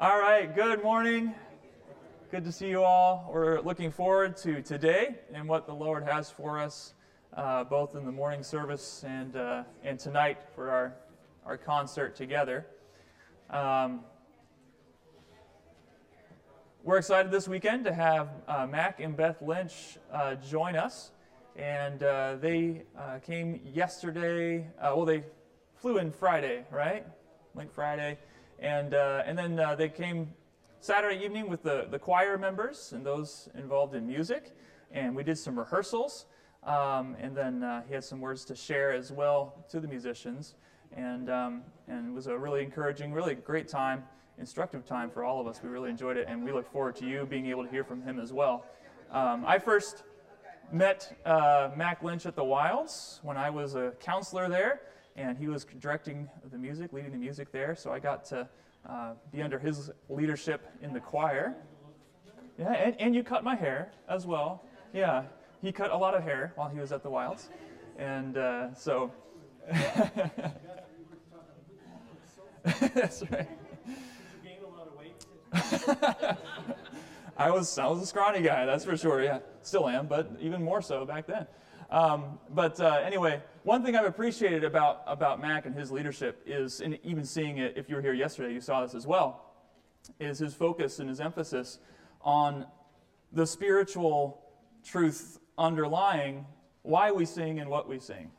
All right, good morning. Good to see you all. We're looking forward to today and what the Lord has for us, uh, both in the morning service and, uh, and tonight for our, our concert together. Um, we're excited this weekend to have uh, Mac and Beth Lynch uh, join us. And uh, they uh, came yesterday, well, they flew in Friday, right? Link Friday. And, uh, and then uh, they came Saturday evening with the, the choir members and those involved in music. And we did some rehearsals. Um, and then uh, he had some words to share as well to the musicians. And, um, and it was a really encouraging, really great time, instructive time for all of us. We really enjoyed it. And we look forward to you being able to hear from him as well. Um, I first met uh, Mac Lynch at the Wilds when I was a counselor there and he was directing the music, leading the music there. So I got to uh, be under his leadership in the choir. Yeah, and, and you cut my hair as well. Yeah, he cut a lot of hair while he was at the Wilds, and uh, so. That's right. I was I was a scrawny guy, that's for sure. Yeah, still am, but even more so back then. Um, but uh, anyway, one thing I've appreciated about, about Mac and his leadership is, and even seeing it, if you were here yesterday, you saw this as well, is his focus and his emphasis on the spiritual truth underlying why we sing and what we sing.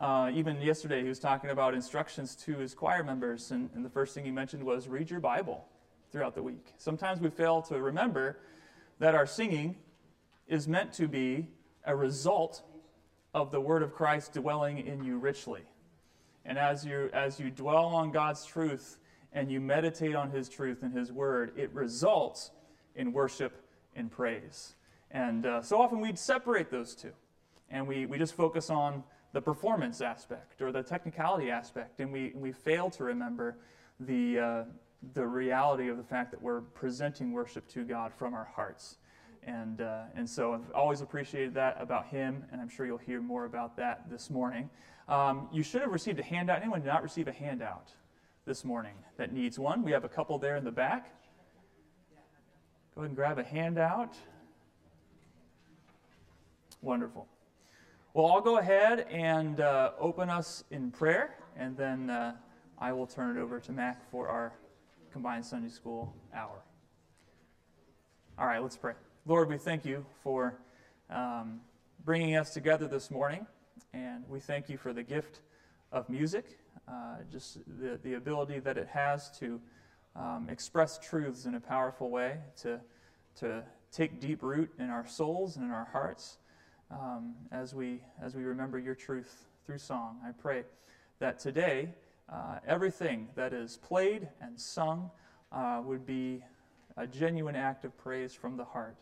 Uh, even yesterday, he was talking about instructions to his choir members, and, and the first thing he mentioned was read your Bible throughout the week. Sometimes we fail to remember that our singing is meant to be a result of the word of Christ dwelling in you richly. And as you, as you dwell on God's truth and you meditate on his truth and his word, it results in worship and praise. And uh, so often we separate those two. And we, we just focus on the performance aspect or the technicality aspect. And we, we fail to remember the, uh, the reality of the fact that we're presenting worship to God from our hearts. And, uh, and so I've always appreciated that about him, and I'm sure you'll hear more about that this morning. Um, you should have received a handout. Anyone did not receive a handout this morning that needs one? We have a couple there in the back. Go ahead and grab a handout. Wonderful. Well, I'll go ahead and uh, open us in prayer, and then uh, I will turn it over to Mac for our combined Sunday school hour. All right, let's pray. Lord, we thank you for um, bringing us together this morning, and we thank you for the gift of music, uh, just the, the ability that it has to um, express truths in a powerful way, to, to take deep root in our souls and in our hearts um, as, we, as we remember your truth through song. I pray that today, uh, everything that is played and sung uh, would be a genuine act of praise from the heart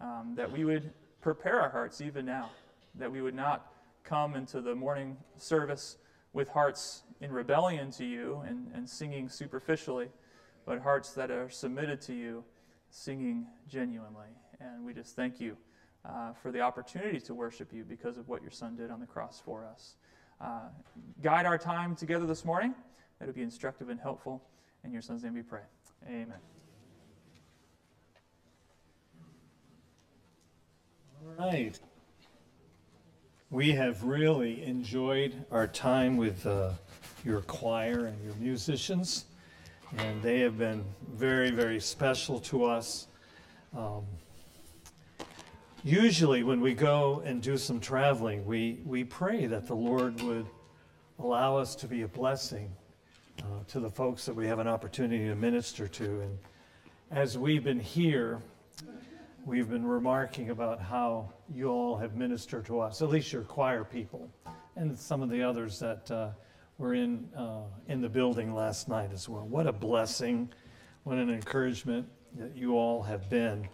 um, that we would prepare our hearts even now, that we would not come into the morning service with hearts in rebellion to you and, and singing superficially, but hearts that are submitted to you, singing genuinely. And we just thank you uh, for the opportunity to worship you because of what your Son did on the cross for us. Uh, guide our time together this morning, it would be instructive and helpful. In your Son's name we pray. Amen. All right. We have really enjoyed our time with uh, your choir and your musicians, and they have been very, very special to us. Um, usually, when we go and do some traveling, we, we pray that the Lord would allow us to be a blessing uh, to the folks that we have an opportunity to minister to. And as we've been here, we've been remarking about how you all have ministered to us, at least your choir people, and some of the others that uh, were in, uh, in the building last night as well. What a blessing, what an encouragement that you all have been.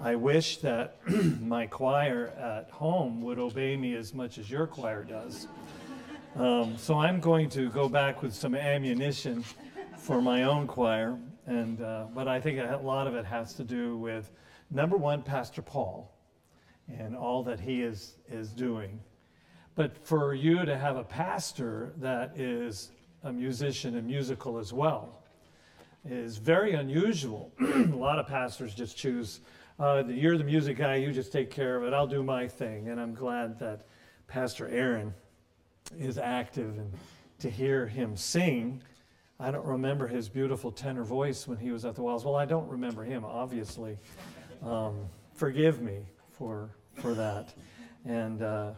I wish that my choir at home would obey me as much as your choir does. Um, so I'm going to go back with some ammunition for my own choir, and uh, but I think a lot of it has to do with number one, Pastor Paul and all that he is, is doing. But for you to have a pastor that is a musician and musical as well, is very unusual. a lot of pastors just choose, uh, you're the music guy, you just take care of it, I'll do my thing. And I'm glad that Pastor Aaron is active and to hear him sing. I don't remember his beautiful tenor voice when he was at the Wilds. Well, I don't remember him, obviously. Um, forgive me for, for that. And uh,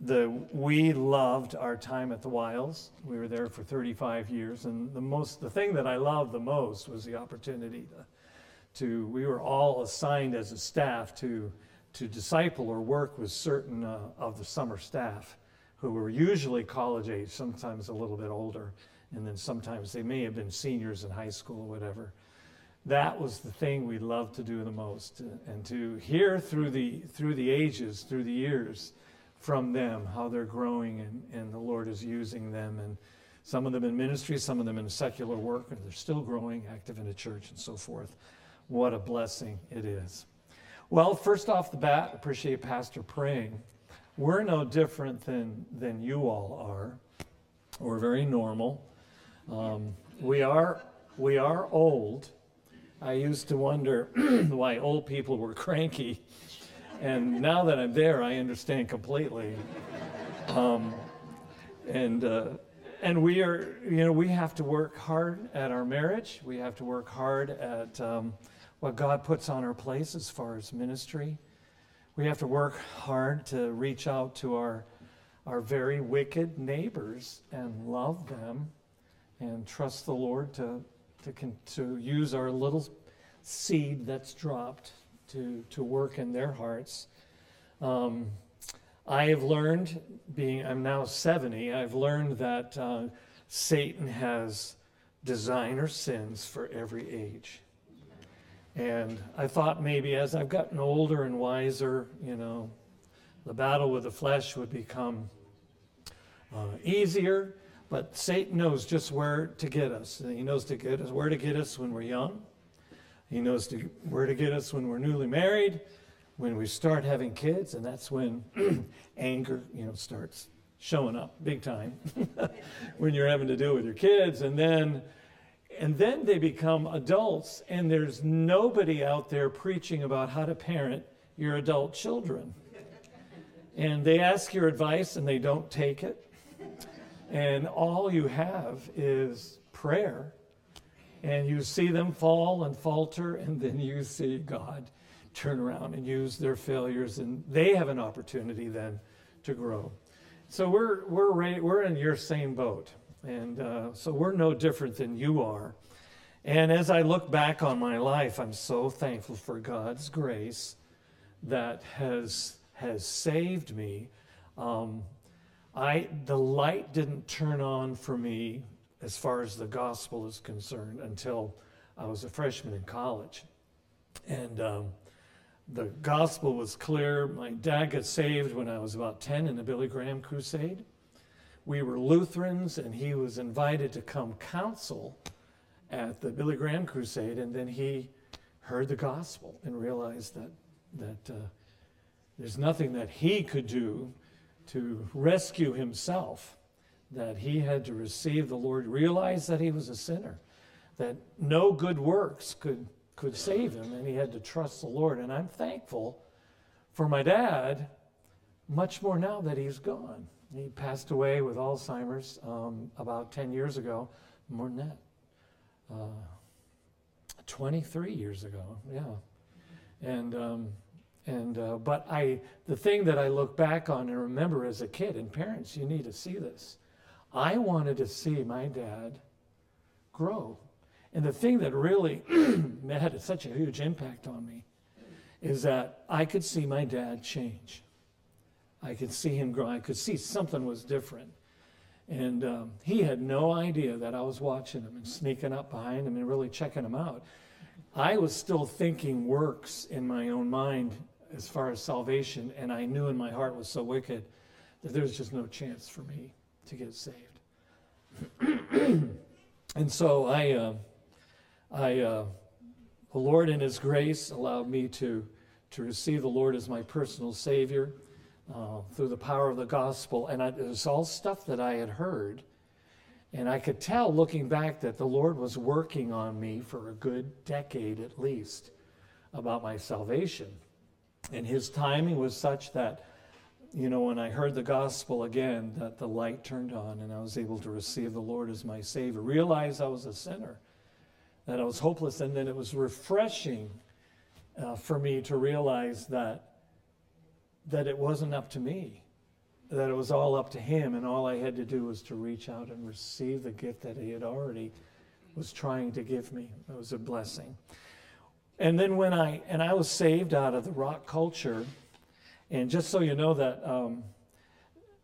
the, we loved our time at the Wilds. We were there for 35 years, and the most, the thing that I loved the most was the opportunity to, to we were all assigned as a staff to, to disciple or work with certain uh, of the summer staff who were usually college age, sometimes a little bit older, and then sometimes they may have been seniors in high school or whatever. That was the thing we loved to do the most, and to hear through the through the ages, through the years, from them, how they're growing and, and the Lord is using them. And some of them in ministry, some of them in secular work, and they're still growing, active in a church and so forth. What a blessing it is. Well, first off the bat, appreciate Pastor praying. We're no different than, than you all are. We're very normal. Um, we, are, we are old. I used to wonder why old people were cranky and now that I'm there, I understand completely. Um, and uh, and we are, you know, we have to work hard at our marriage. We have to work hard at um, what God puts on our place as far as ministry. We have to work hard to reach out to our our very wicked neighbors and love them, and trust the Lord to to to use our little seed that's dropped to, to work in their hearts. Um, I have learned, being I'm now 70, I've learned that uh, Satan has designer sins for every age. And I thought maybe as I've gotten older and wiser, you know, the battle with the flesh would become uh, easier. But Satan knows just where to get us. He knows to get us where to get us when we're young. He knows to, where to get us when we're newly married, when we start having kids, and that's when anger, you know, starts showing up big time when you're having to deal with your kids, and then and then they become adults, and there's nobody out there preaching about how to parent your adult children. And they ask your advice and they don't take it. And all you have is prayer and you see them fall and falter, and then you see God turn around and use their failures, and they have an opportunity then to grow. So we're we're ready, we're in your same boat, and uh, so we're no different than you are. And as I look back on my life, I'm so thankful for God's grace that has has saved me. Um, I the light didn't turn on for me as far as the gospel is concerned until I was a freshman in college. And um, the gospel was clear. My dad got saved when I was about 10 in the Billy Graham crusade. We were Lutherans, and he was invited to come counsel at the Billy Graham crusade, and then he heard the gospel and realized that, that uh, there's nothing that he could do to rescue himself that he had to receive the Lord, realize that he was a sinner, that no good works could, could save him, and he had to trust the Lord. And I'm thankful for my dad much more now that he's gone. He passed away with Alzheimer's um, about 10 years ago, more than that. Uh, 23 years ago, yeah. And, um, and uh, but I, the thing that I look back on and remember as a kid, and parents, you need to see this. I wanted to see my dad grow. And the thing that really had such a huge impact on me is that I could see my dad change. I could see him grow. I could see something was different. And um, he had no idea that I was watching him and sneaking up behind him and really checking him out. I was still thinking works in my own mind as far as salvation, and I knew in my heart was so wicked that there was just no chance for me to get saved. and so I, uh, I, uh, the Lord in His grace allowed me to, to receive the Lord as my personal Savior uh, through the power of the gospel. And I, it was all stuff that I had heard. And I could tell looking back that the Lord was working on me for a good decade at least about my salvation. And his timing was such that, you know, when I heard the gospel again, that the light turned on and I was able to receive the Lord as my Savior, realize I was a sinner, that I was hopeless, and then it was refreshing uh, for me to realize that that it wasn't up to me, that it was all up to Him, and all I had to do was to reach out and receive the gift that He had already was trying to give me. It was a blessing. And then when I and I was saved out of the rock culture, and just so you know that um,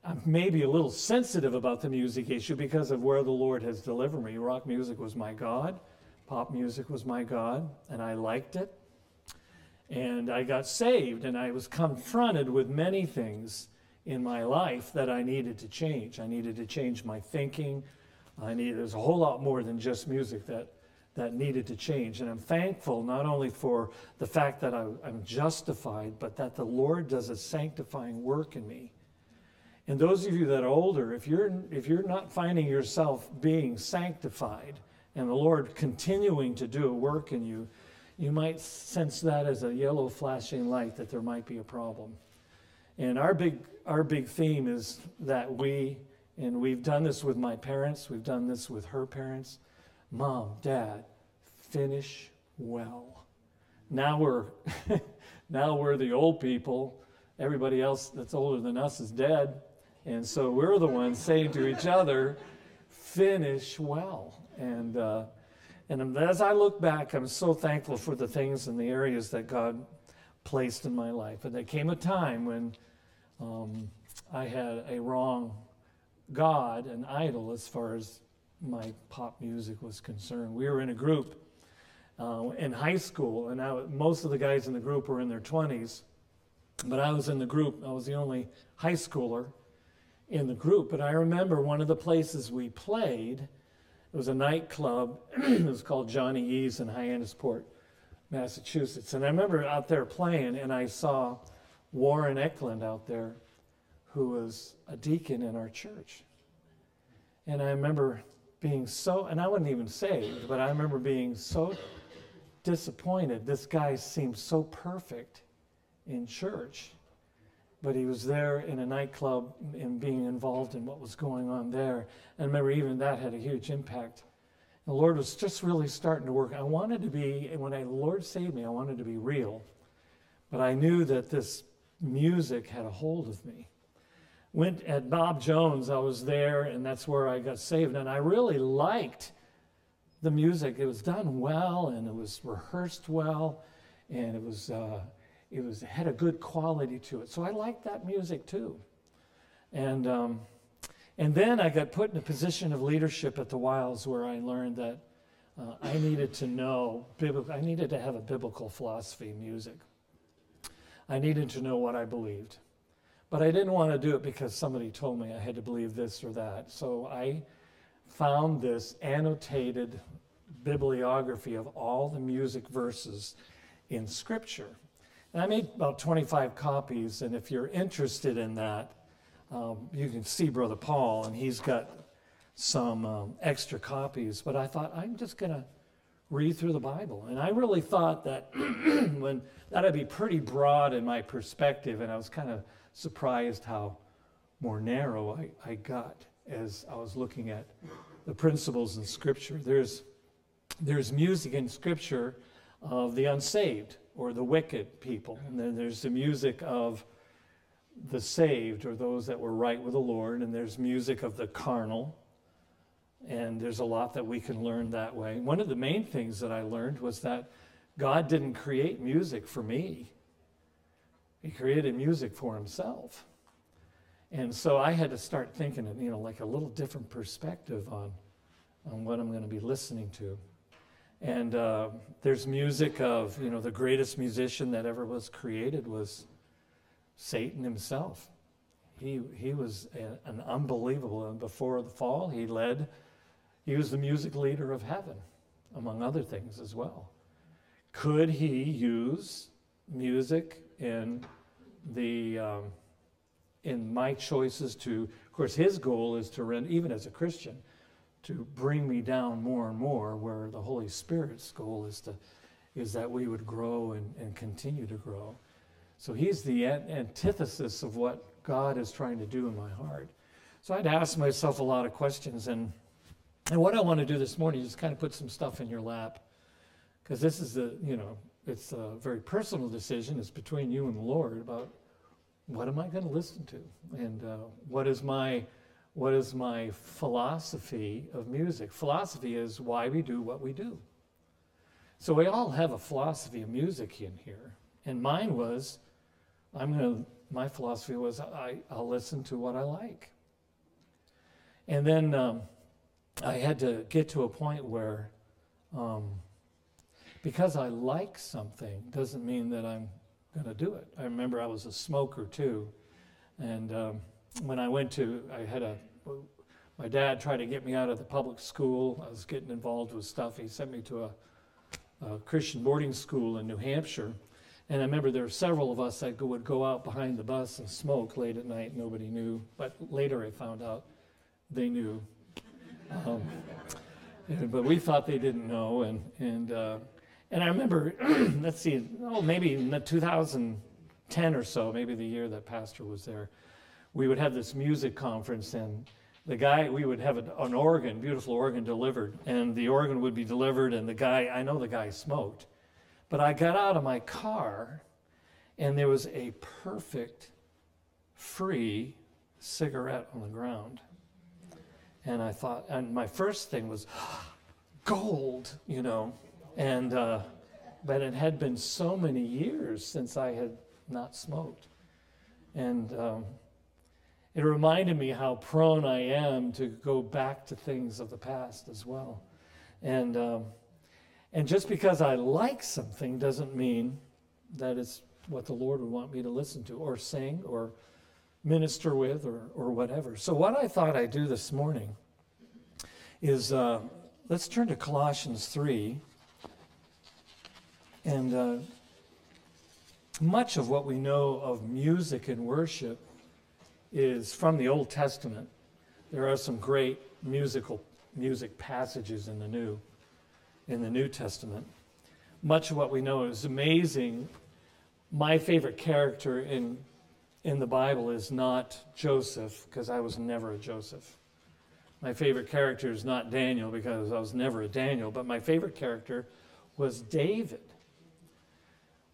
I'm maybe a little sensitive about the music issue because of where the Lord has delivered me. Rock music was my God, pop music was my God, and I liked it. And I got saved, and I was confronted with many things in my life that I needed to change. I needed to change my thinking. I needed, there's a whole lot more than just music that, that needed to change. And I'm thankful not only for the fact that I, I'm justified, but that the Lord does a sanctifying work in me. And those of you that are older, if you're, if you're not finding yourself being sanctified and the Lord continuing to do a work in you, you might sense that as a yellow flashing light that there might be a problem. And our big, our big theme is that we, and we've done this with my parents, we've done this with her parents. Mom, dad, finish well. Now we're, now we're the old people. Everybody else that's older than us is dead. And so we're the ones saying to each other, finish well. And, uh, and as I look back, I'm so thankful for the things and the areas that God placed in my life. And there came a time when um, I had a wrong God, an idol, as far as my pop music was concerned. We were in a group uh, in high school, and I, most of the guys in the group were in their 20s. But I was in the group, I was the only high schooler in the group. But I remember one of the places we played it was a nightclub. it was called Johnny E's in Hyannisport, Massachusetts. And I remember out there playing, and I saw Warren Eklund out there, who was a deacon in our church. And I remember being so, and I wasn't even saved, but I remember being so disappointed. This guy seemed so perfect in church but he was there in a nightclub and being involved in what was going on there. And I remember even that had a huge impact. The Lord was just really starting to work. I wanted to be, when I, the Lord saved me, I wanted to be real. But I knew that this music had a hold of me. Went at Bob Jones, I was there, and that's where I got saved. And I really liked the music. It was done well, and it was rehearsed well, and it was. Uh, it was had a good quality to it. So I liked that music too. And um, and then I got put in a position of leadership at the Wilds where I learned that uh, I needed to know. I needed to have a biblical philosophy music. I needed to know what I believed, but I didn't want to do it because somebody told me I had to believe this or that. So I found this annotated bibliography of all the music verses in Scripture. And I made about 25 copies, and if you're interested in that, um, you can see Brother Paul, and he's got some um, extra copies. But I thought, I'm just going to read through the Bible. And I really thought that when that'd be pretty broad in my perspective, and I was kind of surprised how more narrow I, I got as I was looking at the principles in Scripture. There's, there's music in Scripture of the unsaved or the wicked people. And then there's the music of the saved or those that were right with the Lord, and there's music of the carnal. And there's a lot that we can learn that way. One of the main things that I learned was that God didn't create music for me, He created music for Himself. And so I had to start thinking, you know, like a little different perspective on, on what I'm going to be listening to. And uh, there's music of, you know, the greatest musician that ever was created was Satan himself. He, he was a, an unbelievable, and before the fall, he led, he was the music leader of heaven, among other things as well. Could he use music in the, um, in my choices to, of course, his goal is to render, even as a Christian, to bring me down more and more, where the Holy Spirit's goal is to is that we would grow and, and continue to grow. So he's the an- antithesis of what God is trying to do in my heart. So I'd ask myself a lot of questions, and and what I want to do this morning is kind of put some stuff in your lap, because this is the you know it's a very personal decision. It's between you and the Lord about what am I going to listen to, and uh, what is my what is my philosophy of music. Philosophy is why we do what we do. So we all have a philosophy of music in here, and mine was, I'm going to. My philosophy was I, I'll listen to what I like. And then um, I had to get to a point where, um, because I like something, doesn't mean that I'm going to do it. I remember I was a smoker too, and um, when I went to, I had a, my dad tried to get me out of the public school. I was getting involved with stuff. He sent me to a, a Christian boarding school in New Hampshire. And I remember there were several of us that would go out behind the bus and smoke late at night. Nobody knew. But later I found out they knew. Um, but we thought they didn't know. And, and, uh, and I remember, let's see, oh, maybe in the 2010 or so, maybe the year that Pastor was there, we would have this music conference. And the guy, we would have an, an organ, beautiful organ delivered. And the organ would be delivered. And the guy, I know the guy smoked. But I got out of my car and there was a perfect free cigarette on the ground. And I thought, and my first thing was gold, you know. And, uh, but it had been so many years since I had not smoked. And um, it reminded me how prone I am to go back to things of the past as well. And, um, and just because I like something doesn't mean that it's what the Lord would want me to listen to or sing or minister with or, or whatever. So, what I thought I'd do this morning is uh, let's turn to Colossians 3. And uh, much of what we know of music and worship is from the Old Testament. There are some great musical music passages in the New in the New Testament. Much of what we know is amazing. My favorite character in in the Bible is not Joseph because I was never a Joseph. My favorite character is not Daniel because I was never a Daniel, but my favorite character was David.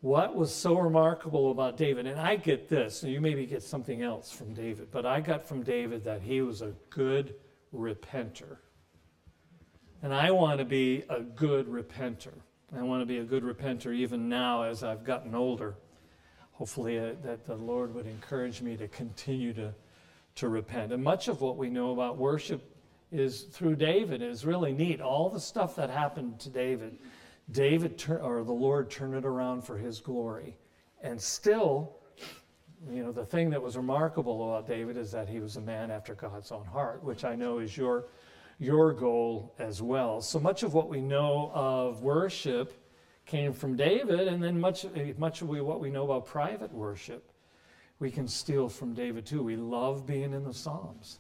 What was so remarkable about David? And I get this, and you maybe get something else from David, but I got from David that he was a good repenter. And I want to be a good repenter. I want to be a good repenter even now as I've gotten older. Hopefully, uh, that the Lord would encourage me to continue to, to repent. And much of what we know about worship is through David is really neat. All the stuff that happened to David, David tur- or the Lord turned it around for his glory. And still, you know, the thing that was remarkable about David is that he was a man after God's own heart, which I know is your your goal as well. So much of what we know of worship came from David, and then much, much of what we know about private worship, we can steal from David too. We love being in the Psalms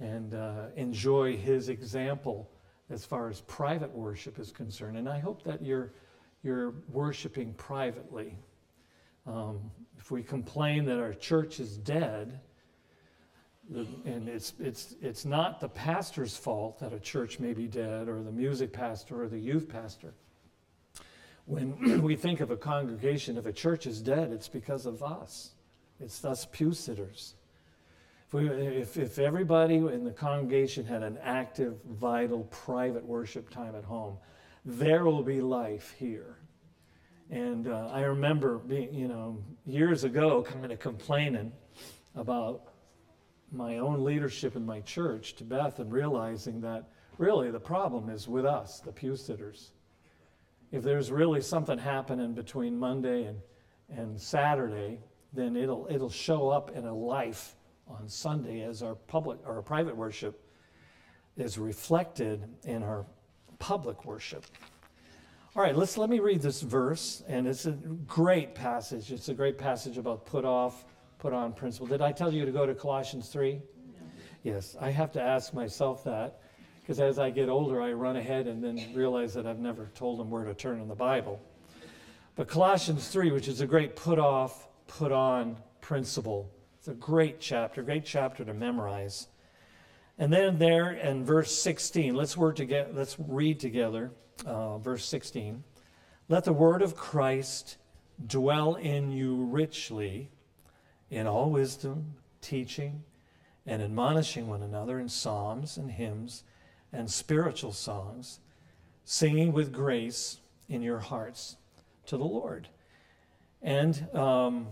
and uh, enjoy his example as far as private worship is concerned. And I hope that you're, you're worshiping privately. Um, if we complain that our church is dead, and it's, it's, it's not the pastor's fault that a church may be dead, or the music pastor, or the youth pastor. When we think of a congregation, if a church is dead, it's because of us. It's us pew sitters. If, we, if, if everybody in the congregation had an active, vital, private worship time at home, there will be life here. And uh, I remember being, you know, years ago kind of complaining about my own leadership in my church to Beth and realizing that really the problem is with us, the pew sitters. If there's really something happening between Monday and, and Saturday, then it'll, it'll show up in a life on Sunday as our public or our private worship is reflected in our public worship. All right, let's let me read this verse, and it's a great passage. It's a great passage about put off put on principle. Did I tell you to go to Colossians 3? No. Yes, I have to ask myself that because as I get older, I run ahead and then realize that I've never told them where to turn in the Bible. But Colossians 3, which is a great put off, put on principle, a great chapter, great chapter to memorize. And then there in verse 16, let's, word together, let's read together uh, verse 16. Let the word of Christ dwell in you richly in all wisdom, teaching, and admonishing one another in psalms and hymns and spiritual songs, singing with grace in your hearts to the Lord. And um,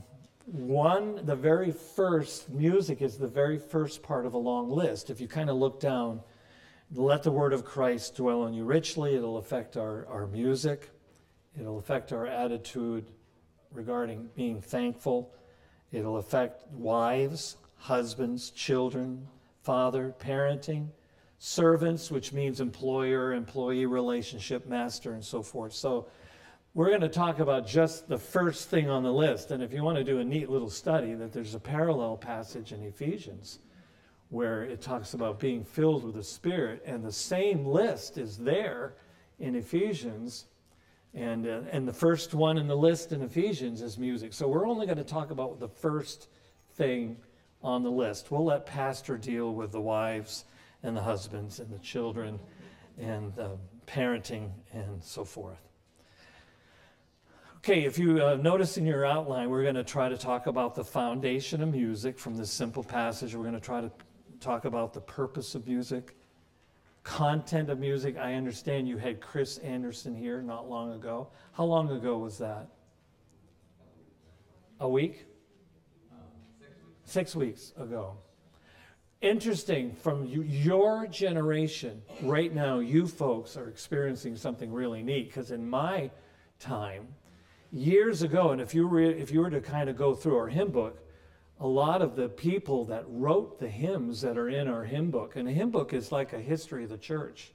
one, the very first, music is the very first part of a long list. If you kind of look down, let the word of Christ dwell in you richly, it'll affect our, our music, it'll affect our attitude regarding being thankful, it'll affect wives, husbands, children, father, parenting, servants, which means employer, employee relationship, master, and so forth. So we're going to talk about just the first thing on the list. And if you want to do a neat little study, that there's a parallel passage in Ephesians where it talks about being filled with the Spirit, and the same list is there in Ephesians. And, uh, and the first one in the list in Ephesians is music. So we're only going to talk about the first thing on the list. We'll let Pastor deal with the wives and the husbands and the children and uh, parenting and so forth. Okay, if you uh, notice in your outline, we're going to try to talk about the foundation of music from this simple passage. We're going to try to talk about the purpose of music, content of music. I understand you had Chris Anderson here not long ago. How long ago was that? A week? Six weeks ago interesting from you, your generation right now you folks are experiencing something really neat because in my time years ago and if you were if you were to kind of go through our hymn book a lot of the people that wrote the hymns that are in our hymn book and a hymn book is like a history of the church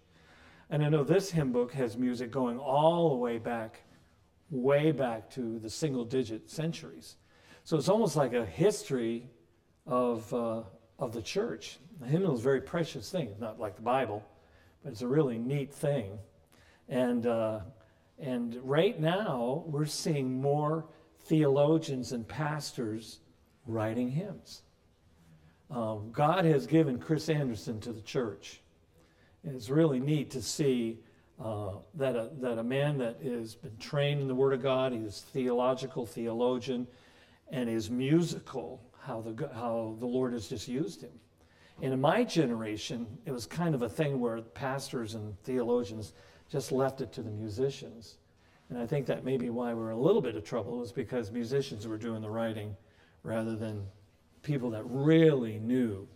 and i know this hymn book has music going all the way back way back to the single digit centuries so it's almost like a history of uh, of the church. The hymnal is a very precious thing. It's not like the Bible, but it's a really neat thing. And, uh, and right now, we're seeing more theologians and pastors writing hymns. Um, God has given Chris Anderson to the church. And it's really neat to see uh, that, a, that a man that has been trained in the Word of God, he's a theological, theologian, and is musical how the, how the Lord has just used him. And in my generation, it was kind of a thing where pastors and theologians just left it to the musicians. And I think that may be why we're a little bit of trouble, was because musicians were doing the writing rather than people that really knew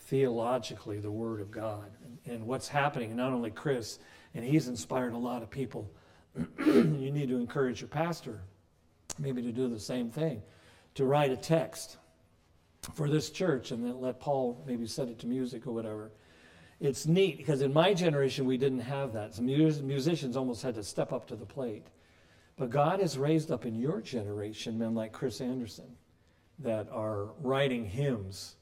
theologically the Word of God and, and what's happening. And not only Chris, and he's inspired a lot of people. you need to encourage your pastor maybe to do the same thing to write a text for this church and then let Paul maybe set it to music or whatever. It's neat because in my generation we didn't have that. So musicians almost had to step up to the plate. But God has raised up in your generation men like Chris Anderson that are writing hymns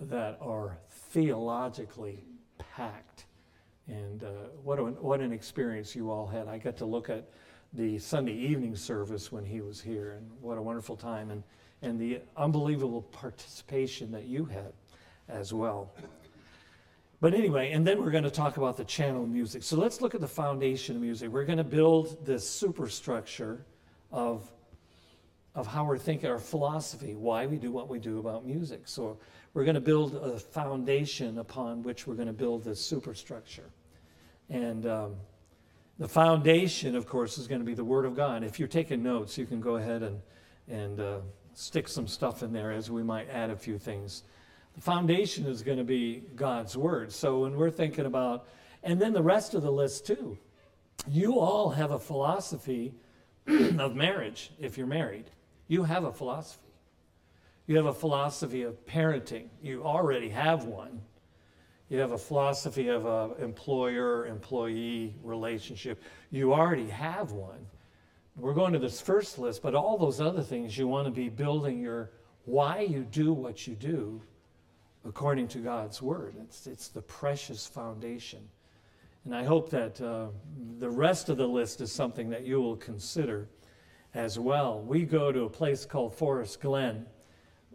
that are theologically packed. And uh, what, a, what an experience you all had. I got to look at the Sunday evening service when he was here, and what a wonderful time. And and the unbelievable participation that you had as well. But anyway, and then we're going to talk about the channel music. So let's look at the foundation of music. We're going to build this superstructure of, of how we're thinking, our philosophy, why we do what we do about music. So we're going to build a foundation upon which we're going to build this superstructure. And um, the foundation, of course, is going to be the Word of God. If you're taking notes, you can go ahead and, and uh, stick some stuff in there as we might add a few things. The foundation is going to be God's Word. So when we're thinking about, and then the rest of the list too, you all have a philosophy of marriage if you're married. You have a philosophy. You have a philosophy of parenting. You already have one. You have a philosophy of an employer employee relationship. You already have one. We're going to this first list, but all those other things you want to be building your why you do what you do according to God's word. It's, it's the precious foundation. And I hope that uh, the rest of the list is something that you will consider as well. We go to a place called Forest Glen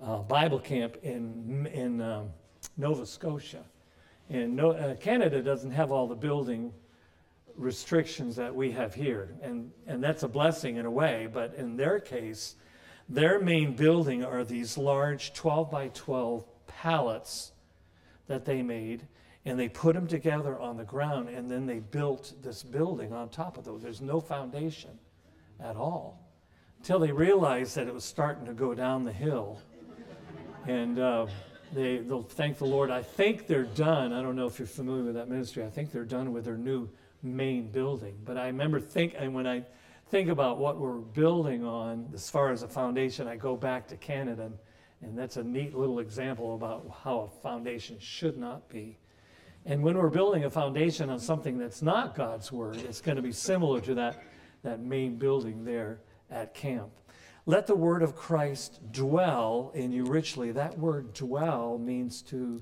uh, Bible Camp in, in um, Nova Scotia. And no, uh, Canada doesn't have all the building restrictions that we have here. And, and that's a blessing in a way, but in their case, their main building are these large 12 by 12 pallets that they made, and they put them together on the ground, and then they built this building on top of those. There's no foundation at all until they realized that it was starting to go down the hill. And uh, they, they'll thank the Lord. I think they're done. I don't know if you're familiar with that ministry. I think they're done with their new main building. But I remember think, and when I think about what we're building on as far as a foundation, I go back to Canada, and, and that's a neat little example about how a foundation should not be. And when we're building a foundation on something that's not God's word, it's going to be similar to that, that main building there at camp. Let the word of Christ dwell in you richly. That word dwell means to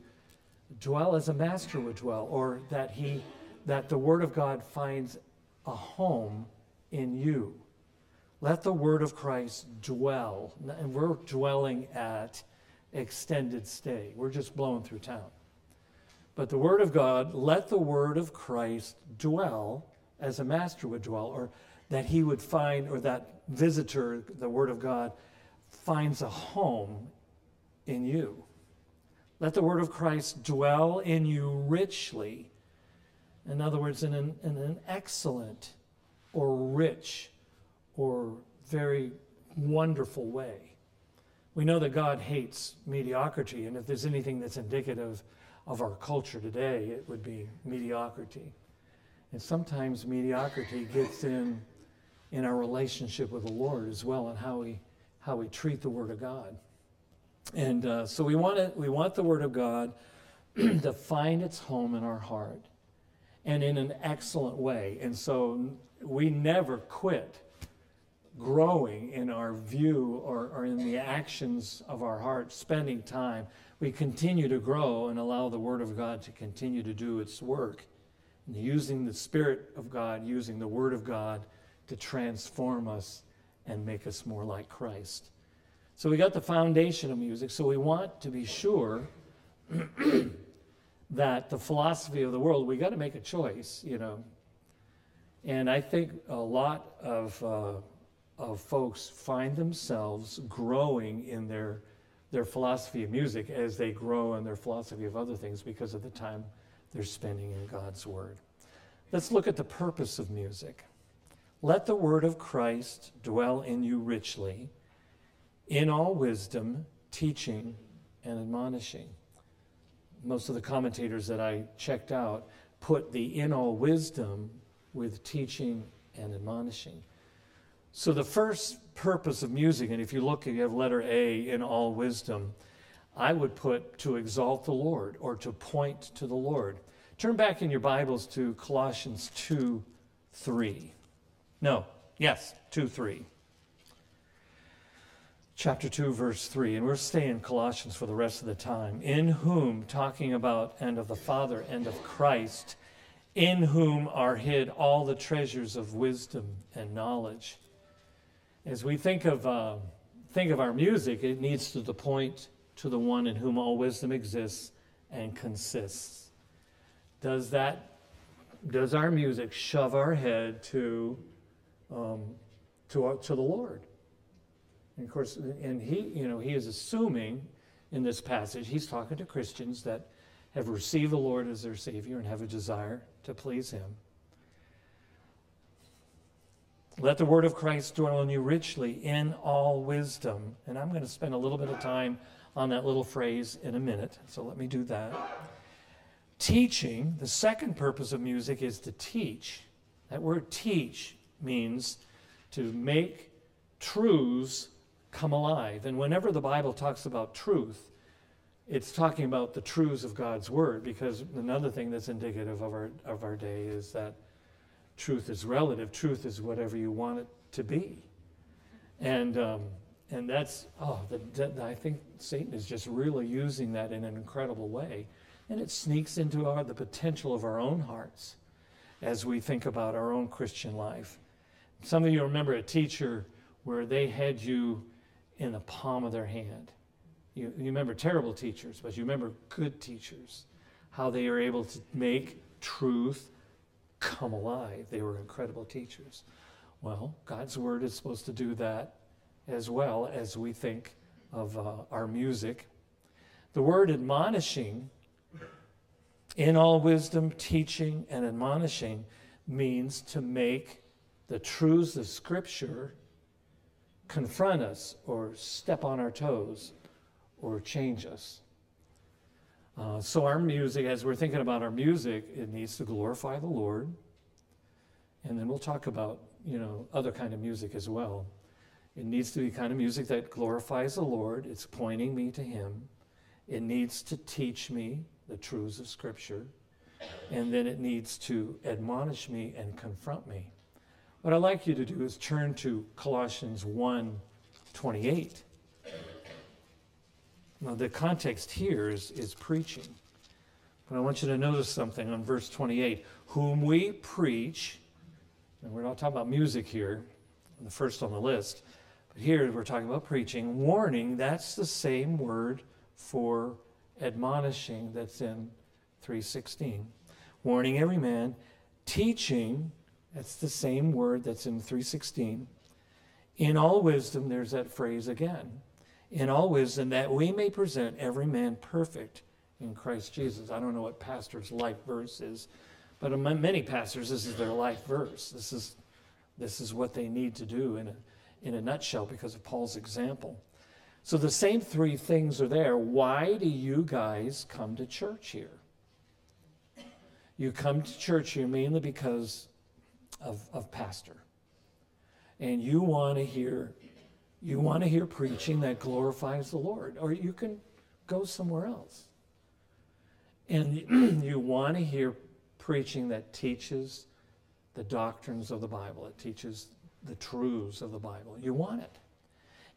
dwell as a master would dwell, or that he that the word of God finds a home in you. Let the word of Christ dwell. And we're dwelling at extended stay. We're just blowing through town. But the word of God, let the word of Christ dwell as a master would dwell, or that he would find, or that visitor, the word of God, finds a home in you. Let the word of Christ dwell in you richly. In other words, in an, in an excellent or rich or very wonderful way. We know that God hates mediocrity, and if there's anything that's indicative of our culture today, it would be mediocrity. And sometimes mediocrity gets in in our relationship with the Lord as well, and how we how we treat the Word of God. And uh, so we want it. We want the Word of God to find its home in our heart, and in an excellent way. And so we never quit growing in our view or, or in the actions of our heart, spending time. We continue to grow and allow the Word of God to continue to do its work. And using the Spirit of God, using the Word of God to transform us and make us more like Christ. So we got the foundation of music. So we want to be sure that the philosophy of the world, we got to make a choice, you know. And I think a lot of, uh, of folks find themselves growing in their, their philosophy of music as they grow in their philosophy of other things because of the time they're spending in God's Word. Let's look at the purpose of music. Let the word of Christ dwell in you richly, in all wisdom, teaching, and admonishing. Most of the commentators that I checked out put the in all wisdom with teaching and admonishing. So, the first purpose of music, and if you look, you have letter A in all wisdom, I would put to exalt the Lord or to point to the Lord. Turn back in your Bibles to Colossians 2 3. No, yes, 2 3. Chapter 2, verse 3. And we're staying in Colossians for the rest of the time. In whom, talking about, and of the Father and of Christ, in whom are hid all the treasures of wisdom and knowledge. As we think of, uh, think of our music, it needs to point to the one in whom all wisdom exists and consists. Does that, does our music shove our head to um, to, uh, to the Lord. And of course, and he, you know, he is assuming in this passage, he's talking to Christians that have received the Lord as their Savior and have a desire to please Him. Let the word of Christ dwell in you richly in all wisdom. And I'm going to spend a little bit of time on that little phrase in a minute, so let me do that. Teaching, the second purpose of music is to teach. That word teach means to make truths come alive. And whenever the Bible talks about truth, it's talking about the truths of God's word because another thing that's indicative of our, of our day is that truth is relative. Truth is whatever you want it to be. And, um, and that's, oh, the, the, I think Satan is just really using that in an incredible way. And it sneaks into our, the potential of our own hearts as we think about our own Christian life. Some of you remember a teacher where they had you in the palm of their hand. You, you remember terrible teachers, but you remember good teachers, how they are able to make truth come alive. They were incredible teachers. Well, God's Word is supposed to do that as well as we think of uh, our music. The word admonishing, in all wisdom, teaching and admonishing, means to make the truths of Scripture confront us or step on our toes or change us. Uh, so, our music, as we're thinking about our music, it needs to glorify the Lord. And then we'll talk about, you know, other kind of music as well. It needs to be kind of music that glorifies the Lord. It's pointing me to Him. It needs to teach me the truths of Scripture. And then it needs to admonish me and confront me. What I'd like you to do is turn to Colossians 1 28. Now, the context here is, is preaching. But I want you to notice something on verse 28 whom we preach, and we're not talking about music here, the first on the list, but here we're talking about preaching. Warning, that's the same word for admonishing that's in 316. Warning every man, teaching, that's the same word that's in 316. In all wisdom, there's that phrase again. In all wisdom, that we may present every man perfect in Christ Jesus. I don't know what pastor's life verse is, but among many pastors, this is their life verse. This is, this is what they need to do in a in a nutshell because of Paul's example. So the same three things are there. Why do you guys come to church here? You come to church here mainly because of, of pastor. And you want to hear you want to hear preaching that glorifies the Lord. Or you can go somewhere else. And you want to hear preaching that teaches the doctrines of the Bible. It teaches the truths of the Bible. You want it.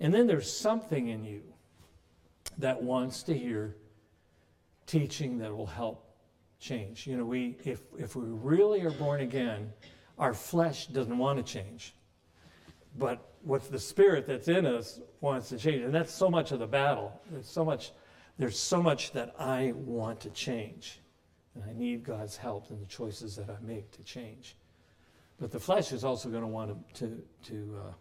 And then there's something in you that wants to hear teaching that will help change. You know, we if if we really are born again, our flesh doesn't want to change. But what's the spirit that's in us wants to change. And that's so much of the battle. There's so much there's so much that I want to change. And I need God's help in the choices that I make to change. But the flesh is also going to want to, to, to, uh,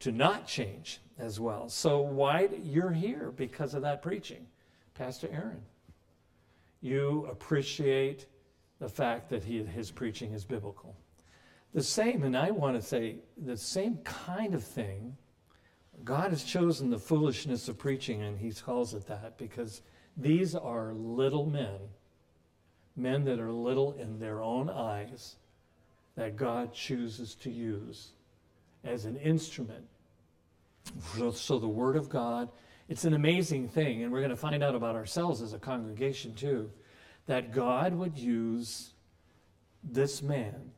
to not change as well. So why you're here because of that preaching, Pastor Aaron. You appreciate the fact that he, his preaching is biblical. The same, and I want to say the same kind of thing. God has chosen the foolishness of preaching, and He calls it that because these are little men, men that are little in their own eyes, that God chooses to use as an instrument. So, the Word of God, it's an amazing thing, and we're going to find out about ourselves as a congregation too, that God would use this man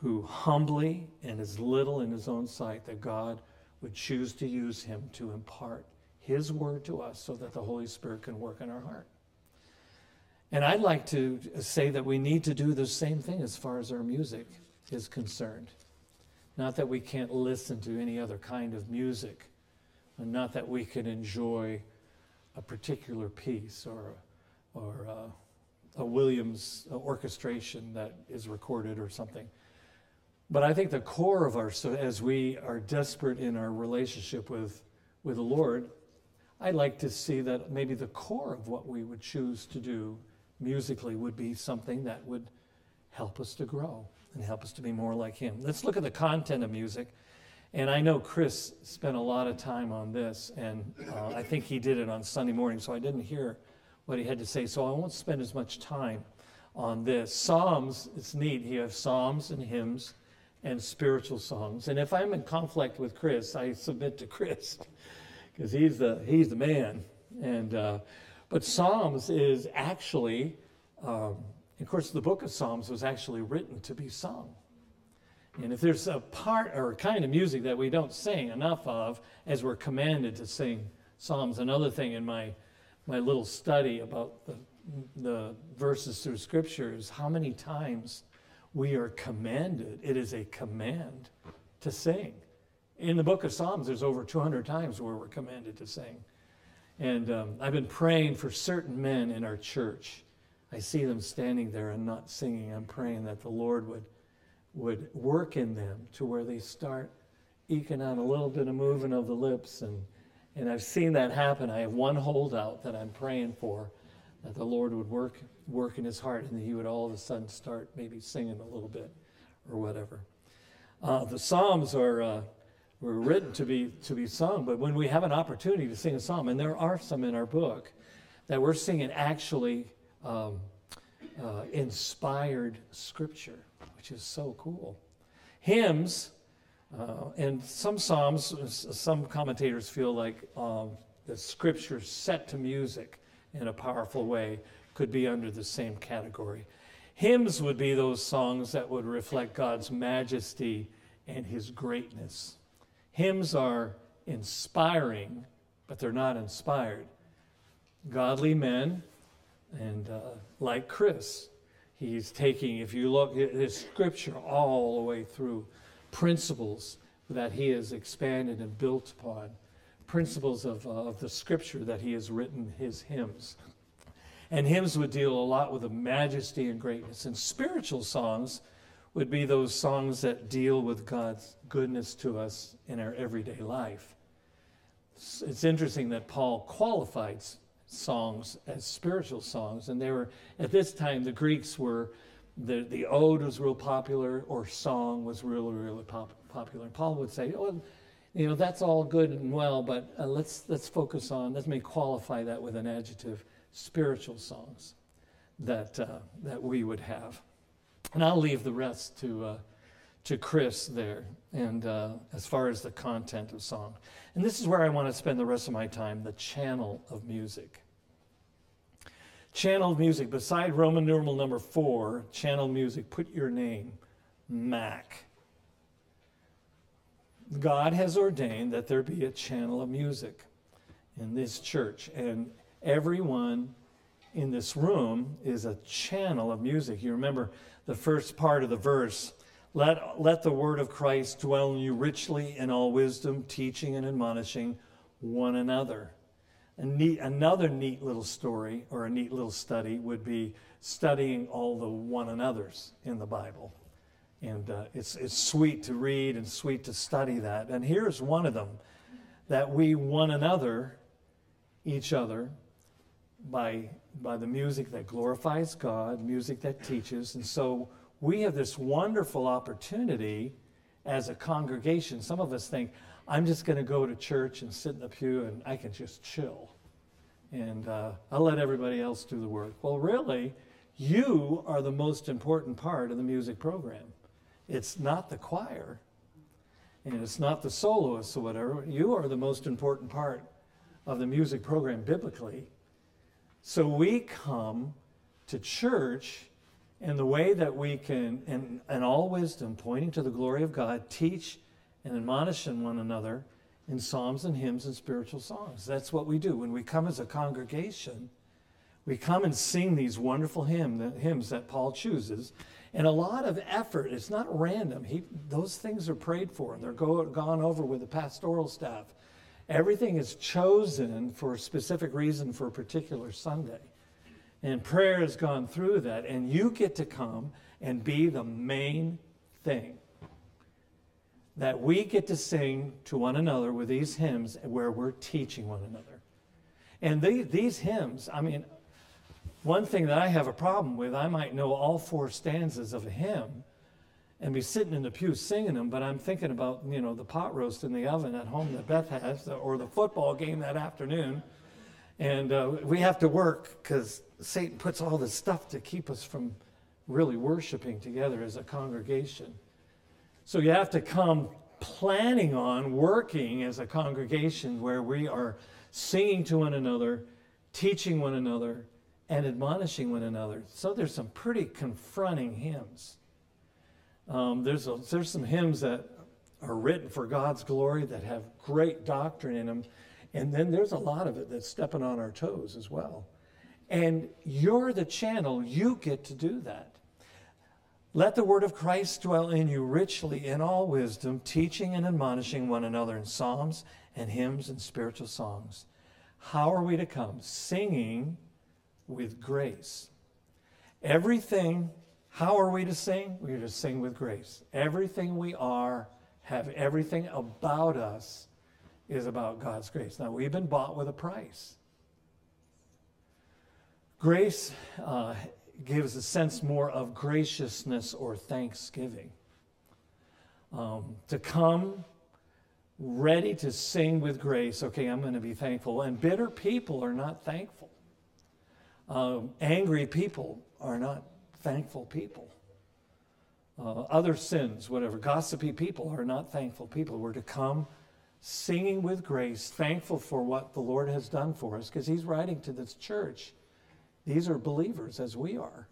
who humbly and as little in his own sight, that God would choose to use him to impart his word to us so that the Holy Spirit can work in our heart. And I'd like to say that we need to do the same thing as far as our music is concerned. Not that we can't listen to any other kind of music, and not that we can enjoy a particular piece or, or uh, a Williams orchestration that is recorded or something. But I think the core of our, so as we are desperate in our relationship with, with the Lord, I'd like to see that maybe the core of what we would choose to do musically would be something that would help us to grow and help us to be more like Him. Let's look at the content of music. And I know Chris spent a lot of time on this, and uh, I think he did it on Sunday morning, so I didn't hear what he had to say. So I won't spend as much time on this. Psalms, it's neat. You have psalms and hymns and spiritual songs. And if I'm in conflict with Chris, I submit to Chris because he's the, he's the man. And uh, but Psalms is actually, um, of course, the book of Psalms was actually written to be sung. And if there's a part or a kind of music that we don't sing enough of, as we're commanded to sing psalms, another thing in my my little study about the the verses through Scripture is how many times we are commanded. It is a command to sing. In the book of Psalms, there's over 200 times where we're commanded to sing. And um, I've been praying for certain men in our church. I see them standing there and not singing. I'm praying that the Lord would, would work in them to where they start eking out a little bit of moving of the lips. And, and I've seen that happen. I have one holdout that I'm praying for that the Lord would work, work in his heart and that he would all of a sudden start maybe singing a little bit or whatever. Uh, the Psalms are, uh, were written to be, to be sung, but when we have an opportunity to sing a psalm, and there are some in our book, that we're singing actually um, uh, inspired scripture, which is so cool. Hymns, uh, and some psalms, some commentators feel like um, the scripture set to music in a powerful way could be under the same category. Hymns would be those songs that would reflect God's majesty and his greatness. Hymns are inspiring, but they're not inspired. Godly men, and uh, like Chris, he's taking, if you look at his scripture all the way through, principles that he has expanded and built upon principles of, uh, of the scripture that he has written his hymns. And hymns would deal a lot with the majesty and greatness. And spiritual songs would be those songs that deal with God's goodness to us in our everyday life. It's interesting that Paul qualified songs as spiritual songs, and they were at this time the Greeks were the the ode was real popular, or song was really really pop, popular. And Paul would say, "Oh, you know, that's all good and well, but uh, let's, let's focus on, let me qualify that with an adjective, spiritual songs that, uh, that we would have. And I'll leave the rest to, uh, to Chris there, and uh, as far as the content of song. And this is where I want to spend the rest of my time the channel of music. Channel of music, beside Roman numeral number four, channel music, put your name, Mac. God has ordained that there be a channel of music in this church, and everyone in this room is a channel of music. You remember the first part of the verse let, let the word of Christ dwell in you richly in all wisdom, teaching and admonishing one another. Neat, another neat little story or a neat little study would be studying all the one another's in the Bible. And uh, it's, it's sweet to read and sweet to study that. And here's one of them that we one another, each other, by, by the music that glorifies God, music that teaches. And so we have this wonderful opportunity as a congregation. Some of us think, I'm just going to go to church and sit in the pew and I can just chill. And uh, I'll let everybody else do the work. Well, really, you are the most important part of the music program. It's not the choir, and it's not the soloists or whatever. You are the most important part of the music program biblically. So we come to church in the way that we can, in, in all wisdom, pointing to the glory of God, teach and admonish one another in psalms and hymns and spiritual songs. That's what we do. When we come as a congregation, we come and sing these wonderful hymn, hymns that Paul chooses and a lot of effort. It's not random. He, those things are prayed for and they're go, gone over with the pastoral staff. Everything is chosen for a specific reason for a particular Sunday. And prayer has gone through that, and you get to come and be the main thing. That we get to sing to one another with these hymns where we're teaching one another. And these hymns, I mean, one thing that I have a problem with, I might know all four stanzas of a hymn and be sitting in the pew singing them, but I'm thinking about, you know, the pot roast in the oven at home that Beth has, or the football game that afternoon. And uh, we have to work because Satan puts all this stuff to keep us from really worshiping together as a congregation. So you have to come planning on working as a congregation where we are singing to one another, teaching one another, and admonishing one another. So there's some pretty confronting hymns. Um, there's, a, there's some hymns that are written for God's glory that have great doctrine in them. And then there's a lot of it that's stepping on our toes as well. And you're the channel, you get to do that. Let the word of Christ dwell in you richly in all wisdom, teaching and admonishing one another in psalms and hymns and spiritual songs. How are we to come? Singing with grace. Everything, how are we to sing? We are to sing with grace. Everything we are, have everything about us is about God's grace. Now, we've been bought with a price. Grace uh, gives a sense more of graciousness or thanksgiving. Um, to come ready to sing with grace, okay, I'm going to be thankful. And bitter people are not thankful. Um, angry people are not thankful people. Uh, other sins, whatever, gossipy people are not thankful people. We're to come singing with grace, thankful for what the Lord has done for us, because He's writing to this church. These are believers as we are.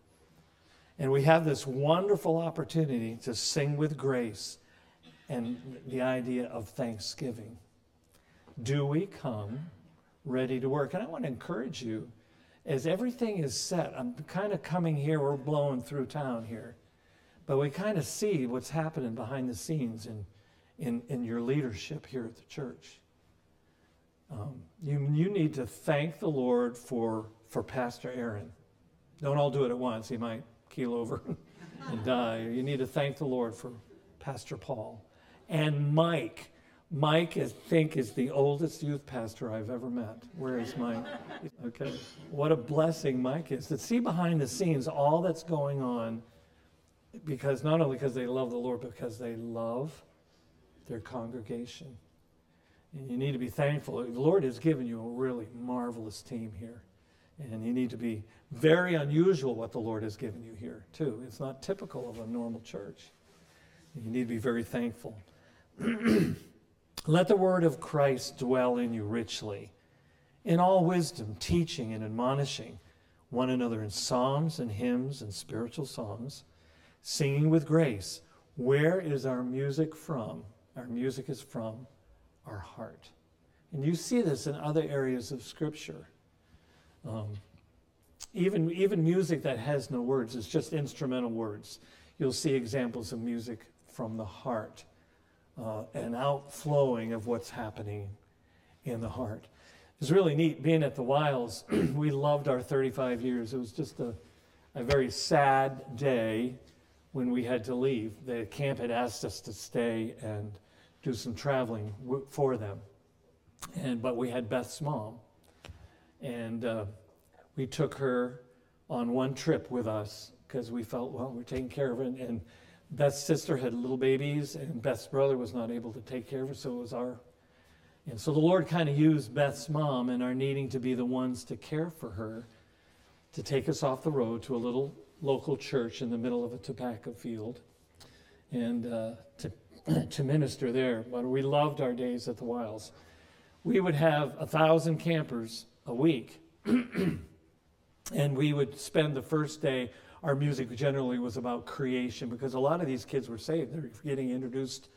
And we have this wonderful opportunity to sing with grace and the idea of thanksgiving. Do we come ready to work? And I want to encourage you as everything is set, I'm kind of coming here, we're blowing through town here, but we kind of see what's happening behind the scenes in, in, in your leadership here at the church. Um, you, you need to thank the Lord for, for Pastor Aaron. Don't all do it at once, he might keel over and die. You need to thank the Lord for Pastor Paul and Mike. Mike, I think, is the oldest youth pastor I've ever met. Where is Mike? Okay. What a blessing Mike is to see behind the scenes all that's going on because not only because they love the Lord, but because they love their congregation. And you need to be thankful. The Lord has given you a really marvelous team here. And you need to be very unusual what the Lord has given you here, too. It's not typical of a normal church. You need to be very thankful. Let the word of Christ dwell in you richly, in all wisdom, teaching and admonishing one another in psalms and hymns and spiritual songs, singing with grace. Where is our music from? Our music is from our heart. And you see this in other areas of Scripture. Um, even, even music that has no words, it's just instrumental words. You'll see examples of music from the heart uh, an outflowing of what's happening in the heart. It's really neat being at the Wilds. we loved our 35 years. It was just a, a very sad day when we had to leave. The camp had asked us to stay and do some traveling w- for them. And, but we had Beth's mom. And uh, we took her on one trip with us because we felt, well, we're taking care of it. And Beth's sister had little babies, and Beth's brother was not able to take care of her, so it was our. And so the Lord kind of used Beth's mom and our needing to be the ones to care for her to take us off the road to a little local church in the middle of a tobacco field and uh, to, to minister there. But we loved our days at the Wilds. We would have a thousand campers a week, and we would spend the first day our music generally was about creation because a lot of these kids were saved. They're getting introduced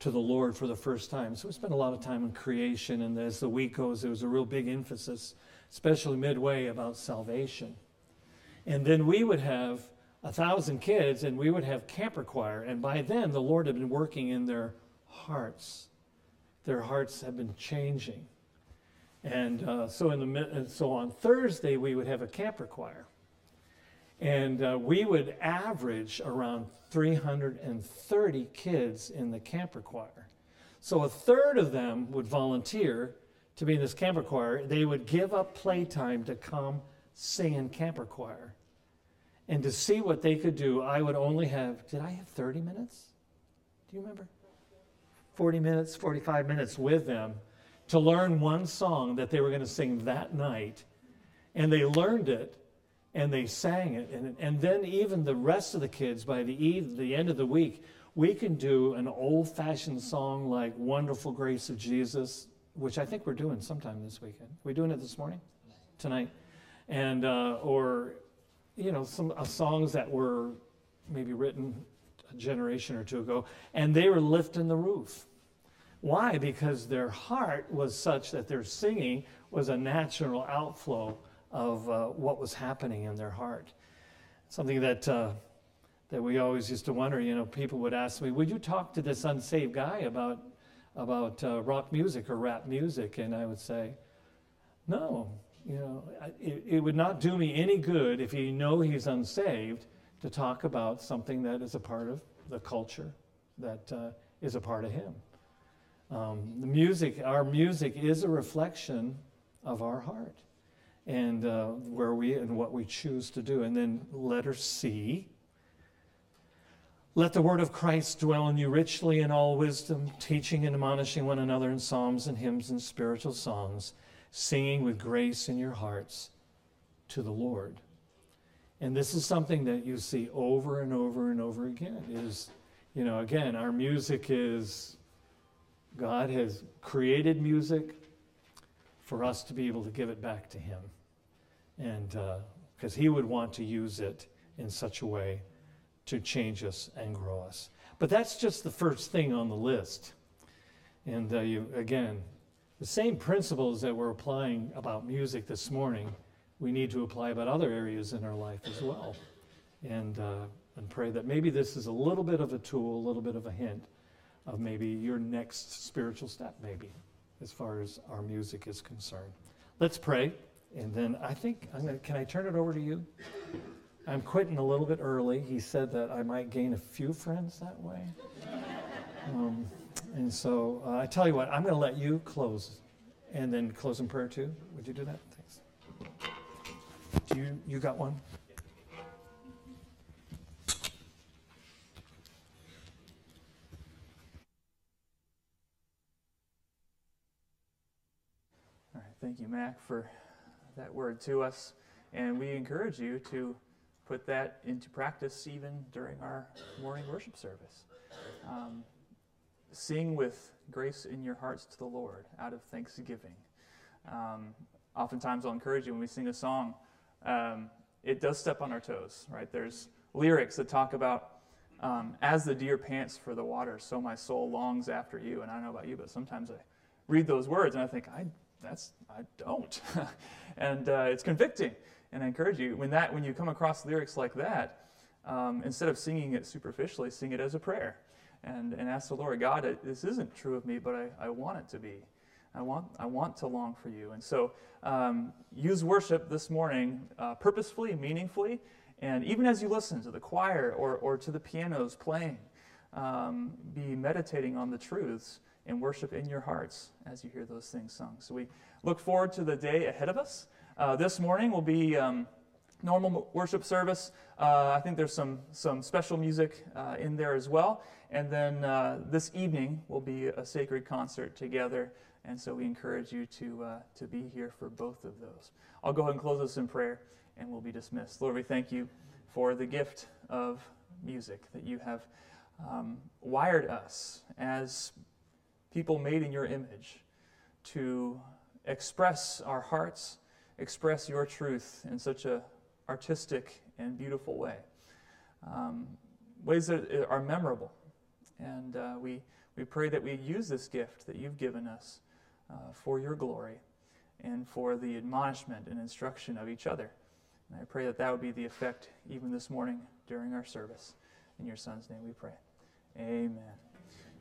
to the Lord for the first time. So we spent a lot of time on creation, and as the week goes, there was a real big emphasis, especially midway, about salvation. And then we would have a thousand kids, and we would have camper choir. And by then, the Lord had been working in their hearts. Their hearts had been changing. And uh, so, in the, so on Thursday, we would have a camper choir. And uh, we would average around 330 kids in the camper choir. So a third of them would volunteer to be in this camper choir. They would give up playtime to come sing in camper choir. And to see what they could do, I would only have, did I have 30 minutes? Do you remember? 40 minutes, 45 minutes with them to learn one song that they were going to sing that night. And they learned it and they sang it. And, and then even the rest of the kids, by the, the end of the week, we can do an old fashioned song like Wonderful Grace of Jesus, which I think we're doing sometime this weekend. Are we doing it this morning? Tonight. And, uh, or, you know, some uh, songs that were maybe written a generation or two ago, and they were lifting the roof. Why? Because their heart was such that their singing was a natural outflow of uh, what was happening in their heart. Something that uh, that we always used to wonder. You know, people would ask me, "Would you talk to this unsaved guy about about uh, rock music or rap music?" And I would say, "No. You know, it, it would not do me any good if you know he's unsaved to talk about something that is a part of the culture that uh, is a part of him." Um, the music, our music, is a reflection of our heart and uh, where we and what we choose to do. And then letter C. Let the word of Christ dwell in you richly in all wisdom, teaching and admonishing one another in psalms and hymns and spiritual songs, singing with grace in your hearts to the Lord. And this is something that you see over and over and over again is, you know, again, our music is, God has created music for us to be able to give it back to Him and because uh, he would want to use it in such a way to change us and grow us. But that's just the first thing on the list. And uh, you, again, the same principles that we're applying about music this morning, we need to apply about other areas in our life as well. And, uh, and pray that maybe this is a little bit of a tool, a little bit of a hint of maybe your next spiritual step, maybe, as far as our music is concerned. Let's pray. And then I think, I'm gonna, can I turn it over to you? I'm quitting a little bit early. He said that I might gain a few friends that way. Um, and so uh, I tell you what, I'm going to let you close and then close in prayer too. Would you do that? Thanks. Do you, you got one? All right, thank you, Mac, for that word to us. And we encourage you to put that into practice even during our morning worship service. Um, sing with grace in your hearts to the Lord out of thanksgiving. Um, oftentimes, I'll encourage you when we sing a song, um, it does step on our toes, right? There's lyrics that talk about, um, as the deer pants for the water, so my soul longs after you. And I don't know about you, but sometimes I read those words and I think, I that's I don't, and uh, it's convicting. And I encourage you when that when you come across lyrics like that, um, instead of singing it superficially, sing it as a prayer, and and ask the Lord, God, this isn't true of me, but I, I want it to be. I want I want to long for you. And so um, use worship this morning uh, purposefully, meaningfully, and even as you listen to the choir or or to the pianos playing, um, be meditating on the truths and worship in your hearts as you hear those things sung. So we look forward to the day ahead of us. Uh, this morning will be um, normal worship service. Uh, I think there's some, some special music uh, in there as well. And then uh, this evening will be a sacred concert together. And so we encourage you to, uh, to be here for both of those. I'll go ahead and close this in prayer and we'll be dismissed. Lord, we thank you for the gift of music that you have um, wired us as people made in your image, to express our hearts, express your truth in such a artistic and beautiful way. Um, ways that are memorable. And uh, we, we pray that we use this gift that you've given us uh, for your glory and for the admonishment and instruction of each other. And I pray that that would be the effect even this morning during our service. In your Son's name we pray. Amen.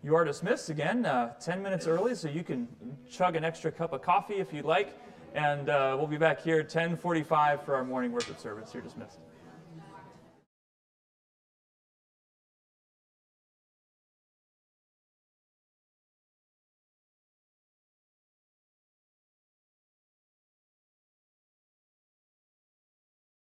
You are dismissed again uh, 10 minutes early, so you can chug an extra cup of coffee if you'd like. And uh, we'll be back here at 1045 for our morning worship service. You're dismissed.